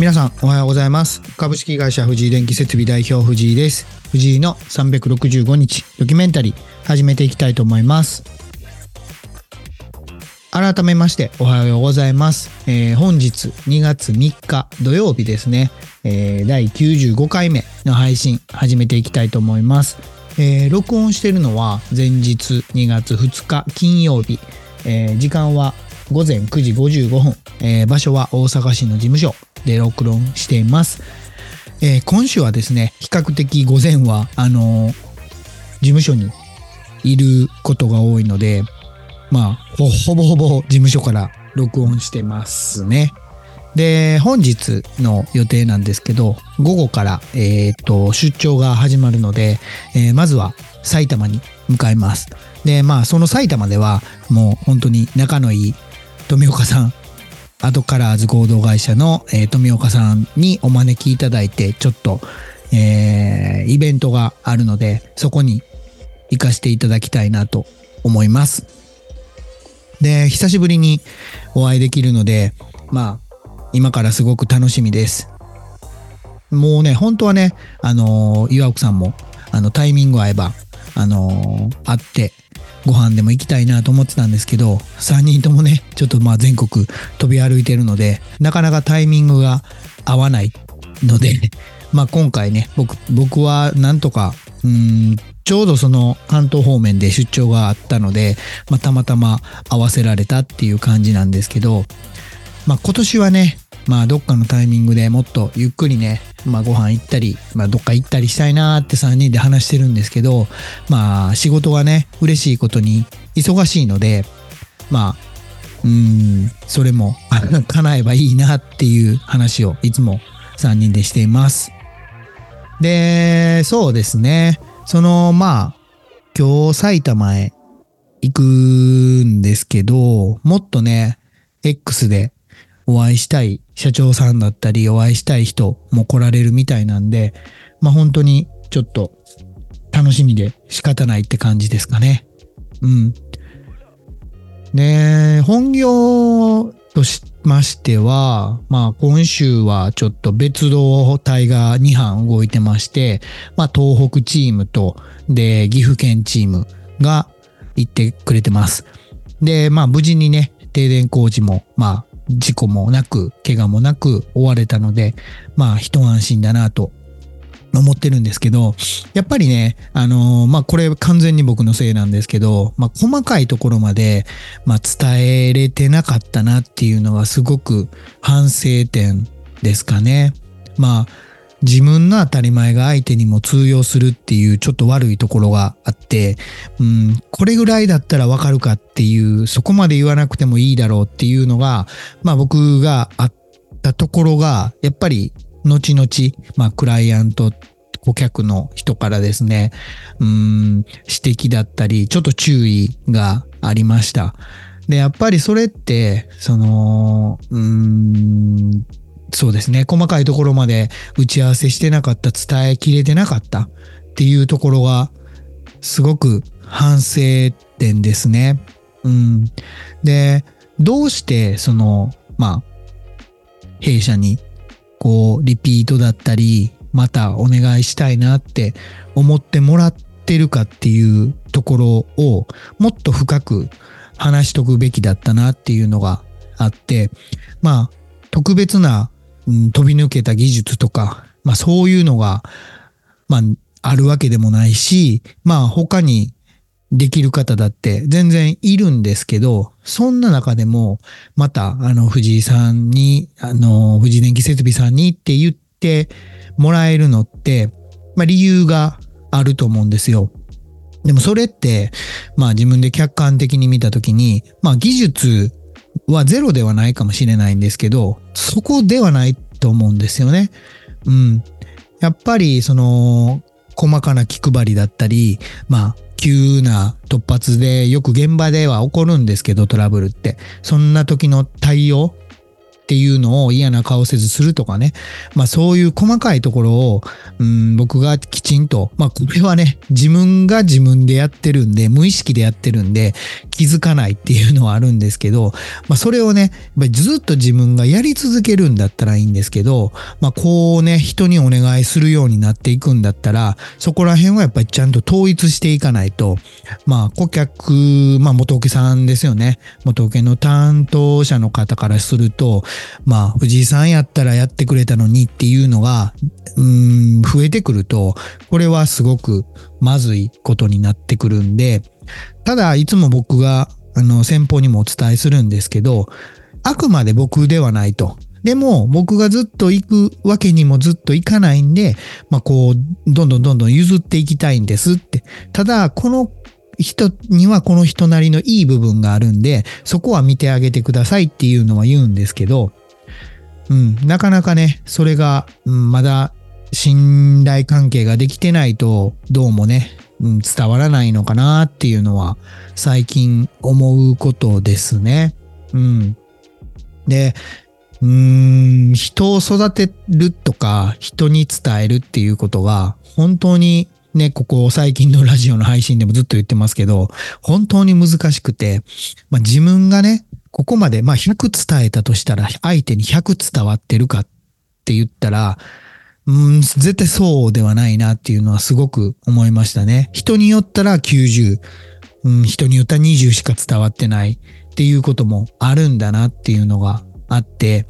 皆さんおはようございます。株式会社藤井電気設備代表藤井です。藤井の365日ドキュメンタリー始めていきたいと思います。改めましておはようございます、えー、本日2月3日土曜日ですね、えー、第95回目の配信始めていきたいと思います、えー、録音してるのは前日2月2日金曜日、え時間は午前9時55分、え場所は大阪市の事務所。で録音しています。えー、今週はですね、比較的午前は、あのー、事務所にいることが多いので、まあ、ほほぼほぼ事務所から録音してますね。で、本日の予定なんですけど、午後から、えっ、と、出張が始まるので、えー、まずは埼玉に向かいます。で、まあ、その埼玉では、もう本当に仲のいい富岡さんアドカラーズ合同会社の、えー、富岡さんにお招きいただいて、ちょっと、えー、イベントがあるので、そこに行かせていただきたいなと思います。で、久しぶりにお会いできるので、まあ、今からすごく楽しみです。もうね、本当はね、あのー、岩奥さんも、あの、タイミング合えば、あのー、会って、ご飯でも行きたいなと思ってたんですけど、3人ともね、ちょっとまあ全国飛び歩いてるので、なかなかタイミングが合わないので、まあ今回ね、僕、僕はなんとか、うん、ちょうどその関東方面で出張があったので、まあたまたま合わせられたっていう感じなんですけど、まあ今年はね、まあどっかのタイミングでもっとゆっくりね、まあご飯行ったり、まあどっか行ったりしたいなーって3人で話してるんですけど、まあ仕事がね、嬉しいことに忙しいので、まあ、うん、それも 叶えばいいなっていう話をいつも3人でしています。で、そうですね。その、まあ、今日埼玉へ行くんですけど、もっとね、X でお会いしたい社長さんだったりお会いしたい人も来られるみたいなんで、まあ本当にちょっと楽しみで仕方ないって感じですかね。うん。で、本業としましては、まあ今週はちょっと別動隊が2班動いてまして、まあ東北チームと、で、岐阜県チームが行ってくれてます。で、まあ無事にね、停電工事も、まあ事故もなく、怪我もなく追われたので、まあ一安心だなと思ってるんですけど、やっぱりね、あのー、まあ、これ完全に僕のせいなんですけど、まあ、細かいところまで、まあ、伝えれてなかったなっていうのはすごく反省点ですかね。まあ、自分の当たり前が相手にも通用するっていうちょっと悪いところがあって、うん、これぐらいだったらわかるかっていう、そこまで言わなくてもいいだろうっていうのが、まあ僕があったところが、やっぱり後々、まあクライアント顧客の人からですね、うん、指摘だったり、ちょっと注意がありました。で、やっぱりそれって、その、うん、そうですね。細かいところまで打ち合わせしてなかった、伝えきれてなかったっていうところが、すごく反省点ですね。うん。で、どうして、その、まあ、弊社に、こう、リピートだったり、またお願いしたいなって思ってもらってるかっていうところを、もっと深く話しとくべきだったなっていうのがあって、まあ、特別なうん、飛び抜けた技術とか、まあそういうのが、まああるわけでもないし、まあ他にできる方だって全然いるんですけど、そんな中でも、また、あの、藤井さんに、あの、藤井電気設備さんにって言ってもらえるのって、まあ理由があると思うんですよ。でもそれって、まあ自分で客観的に見たときに、まあ技術はゼロではないかもしれないんですけど、そこではないと思うんですよね。うん。やっぱり、その、細かな気配りだったり、まあ、急な突発でよく現場では起こるんですけど、トラブルって。そんな時の対応っていうのを嫌な顔せずするとかね。まあそういう細かいところを、うん、僕がきちんと、まあこれはね、自分が自分でやってるんで、無意識でやってるんで、気づかないっていうのはあるんですけど、まあそれをね、やっぱりずっと自分がやり続けるんだったらいいんですけど、まあこうね、人にお願いするようになっていくんだったら、そこら辺はやっぱりちゃんと統一していかないと、まあ顧客、まあ元請さんですよね。元請の担当者の方からすると、まあ藤井さんやったらやってくれたのにっていうのが、うん、増えてくると、これはすごくまずいことになってくるんで、ただ、いつも僕が、あの、先方にもお伝えするんですけど、あくまで僕ではないと。でも、僕がずっと行くわけにもずっと行かないんで、まあ、こう、どんどんどんどん譲っていきたいんですって。ただ、この人にはこの人なりのいい部分があるんで、そこは見てあげてくださいっていうのは言うんですけど、うん、なかなかね、それが、うん、まだ信頼関係ができてないと、どうもね、うん、伝わらないのかなっていうのは最近思うことですね。うん。で、うーん、人を育てるとか、人に伝えるっていうことが、本当にね、ここ最近のラジオの配信でもずっと言ってますけど、本当に難しくて、まあ、自分がね、ここまで、まあ、100伝えたとしたら、相手に100伝わってるかって言ったら、うん、絶対そうではないなっていうのはすごく思いましたね。人によったら90、うん、人によったら20しか伝わってないっていうこともあるんだなっていうのがあって、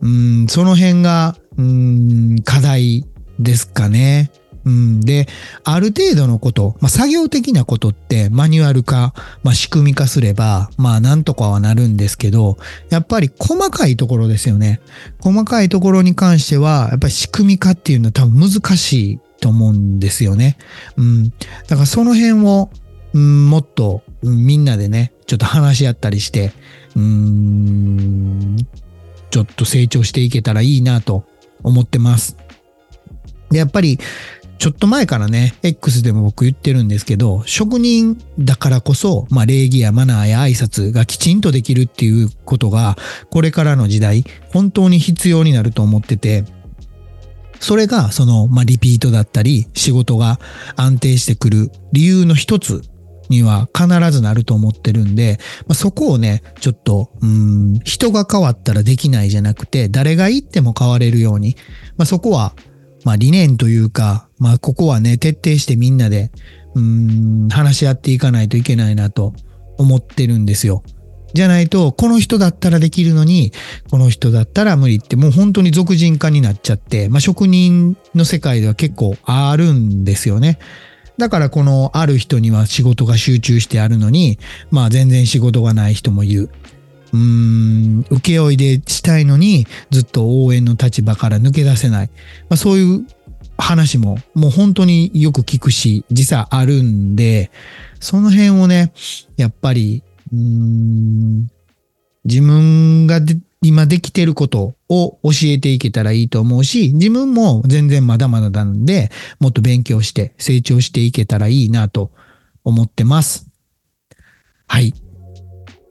うん、その辺が、うん、課題ですかね。うん、で、ある程度のこと、まあ、作業的なことってマニュアル化、まあ、仕組み化すれば、まあなんとかはなるんですけど、やっぱり細かいところですよね。細かいところに関しては、やっぱり仕組み化っていうのは多分難しいと思うんですよね。うん。だからその辺を、うん、もっと、うん、みんなでね、ちょっと話し合ったりして、うん、ちょっと成長していけたらいいなと思ってます。で、やっぱり、ちょっと前からね、X でも僕言ってるんですけど、職人だからこそ、まあ礼儀やマナーや挨拶がきちんとできるっていうことが、これからの時代、本当に必要になると思ってて、それが、その、まあリピートだったり、仕事が安定してくる理由の一つには必ずなると思ってるんで、まあ、そこをね、ちょっと、うん、人が変わったらできないじゃなくて、誰が言っても変われるように、まあ、そこはまあ理念というか、まあここはね、徹底してみんなで、うん、話し合っていかないといけないなと思ってるんですよ。じゃないと、この人だったらできるのに、この人だったら無理って、もう本当に俗人化になっちゃって、まあ職人の世界では結構あるんですよね。だからこのある人には仕事が集中してあるのに、まあ全然仕事がない人もいる。うーん、請負いでしたいのに、ずっと応援の立場から抜け出せない。まあ、そういう話も、もう本当によく聞くし、実はあるんで、その辺をね、やっぱり、うん、自分がで今できてることを教えていけたらいいと思うし、自分も全然まだまだなんで、もっと勉強して成長していけたらいいなと思ってます。はい。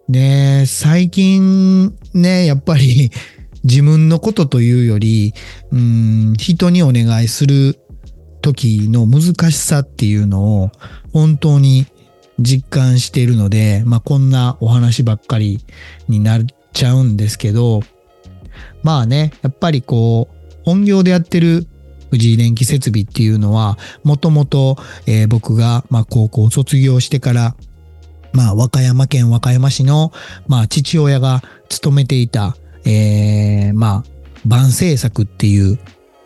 で、最近ね、やっぱり自分のことというより、うん、人にお願いする時の難しさっていうのを本当に実感しているので、まあこんなお話ばっかりになっちゃうんですけど、まあね、やっぱりこう、本業でやってる藤井電気設備っていうのは、もともと僕がまあ高校卒業してからまあ、和歌山県和歌山市の、まあ、父親が勤めていた、えー、まあ、万製作っていう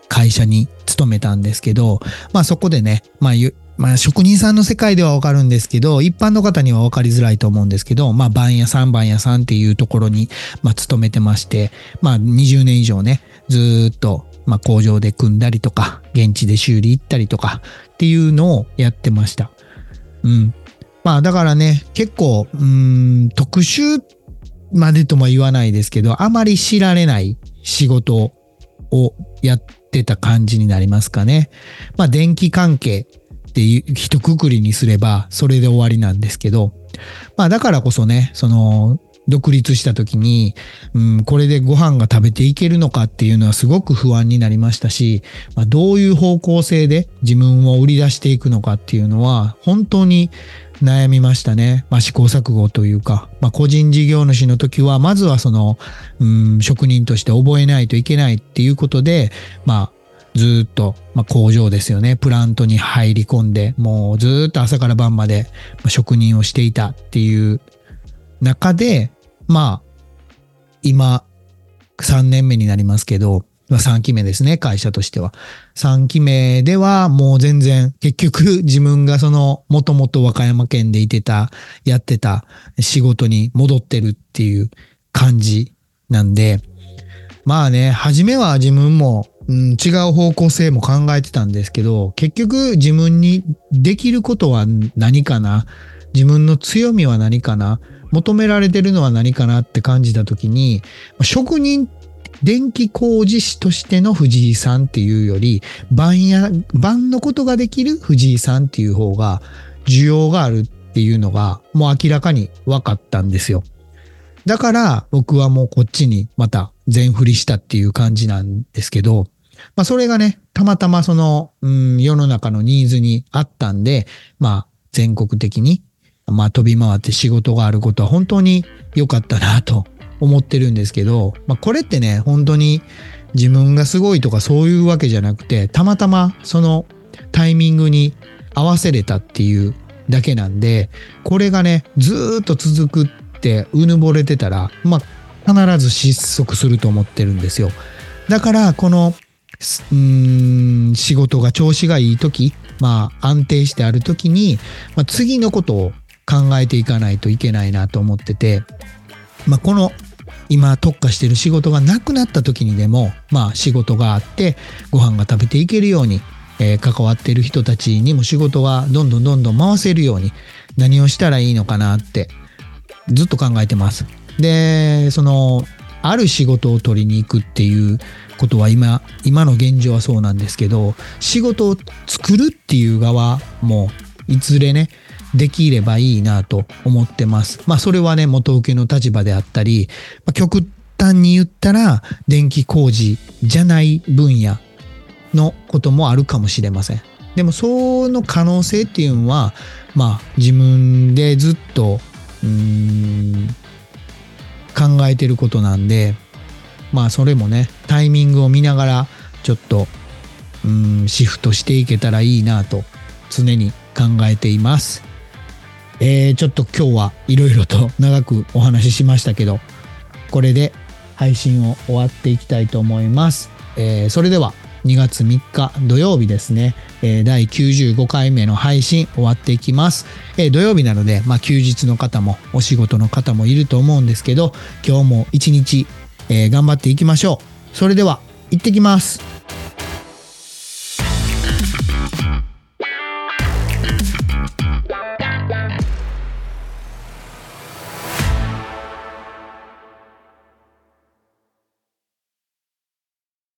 会社に勤めたんですけど、まあそこでね、まあ、まあ職人さんの世界ではわかるんですけど、一般の方にはわかりづらいと思うんですけど、まあ番屋さん番屋さんっていうところに、まあ勤めてまして、まあ20年以上ね、ずっと、まあ工場で組んだりとか、現地で修理行ったりとかっていうのをやってました。うん。まあだからね、結構、うん、特殊までとも言わないですけど、あまり知られない仕事をやってた感じになりますかね。まあ電気関係っていう一括りにすればそれで終わりなんですけど、まあだからこそね、その独立した時に、うん、これでご飯が食べていけるのかっていうのはすごく不安になりましたし、まあ、どういう方向性で自分を売り出していくのかっていうのは本当に悩みましたね。まあ、試行錯誤というか、まあ、個人事業主の時は、まずはその、うん、職人として覚えないといけないっていうことで、まあ、ずっと、まあ、工場ですよね。プラントに入り込んで、もうずっと朝から晩まで職人をしていたっていう中で、まあ、今、3年目になりますけど、3期目ですね、会社としては。3期目ではもう全然、結局 自分がその、もともと和歌山県でいてた、やってた仕事に戻ってるっていう感じなんで、まあね、初めは自分も、うん、違う方向性も考えてたんですけど、結局自分にできることは何かな？自分の強みは何かな？求められてるのは何かな？って感じた時に、職人、電気工事士としての藤井さんっていうより、晩や、晩のことができる藤井さんっていう方が、需要があるっていうのが、もう明らかに分かったんですよ。だから僕はもうこっちにまた全振りしたっていう感じなんですけど、まあそれがね、たまたまその、うん、世の中のニーズにあったんで、まあ全国的にまあ飛び回って仕事があることは本当に良かったなと思ってるんですけど、まあこれってね、本当に自分がすごいとかそういうわけじゃなくて、たまたまそのタイミングに合わせれたっていうだけなんで、これがね、ずっと続くってうぬぼれてたら、まあ必ず失速すると思ってるんですよ。だからこのうん仕事が調子がいい時まあ安定してある時に、まあ、次のことを考えていかないといけないなと思ってて、まあ、この今特化してる仕事がなくなった時にでも、まあ仕事があってご飯が食べていけるように、えー、関わってる人たちにも仕事がどんどんどんどん回せるように何をしたらいいのかなってずっと考えてます。で、その、ある仕事を取りに行くっていうことは今、今の現状はそうなんですけど、仕事を作るっていう側もいずれね、できればいいなと思ってます。まあそれはね、元請けの立場であったり、まあ、極端に言ったら電気工事じゃない分野のこともあるかもしれません。でもその可能性っていうのは、まあ自分でずっと、うん、考えてることなんで、まあそれもね、タイミングを見ながらちょっと、うん、シフトしていけたらいいなと常に考えています。えー、ちょっと今日はいろいろと長くお話ししましたけど、これで配信を終わっていきたいと思います。えー、それでは2月3日土曜日ですね、えー、第95回目の配信終わっていきます。えー、土曜日なので、まあ、休日の方もお仕事の方もいると思うんですけど、今日も一日、えー、頑張っていきましょう。それでは、行ってきます。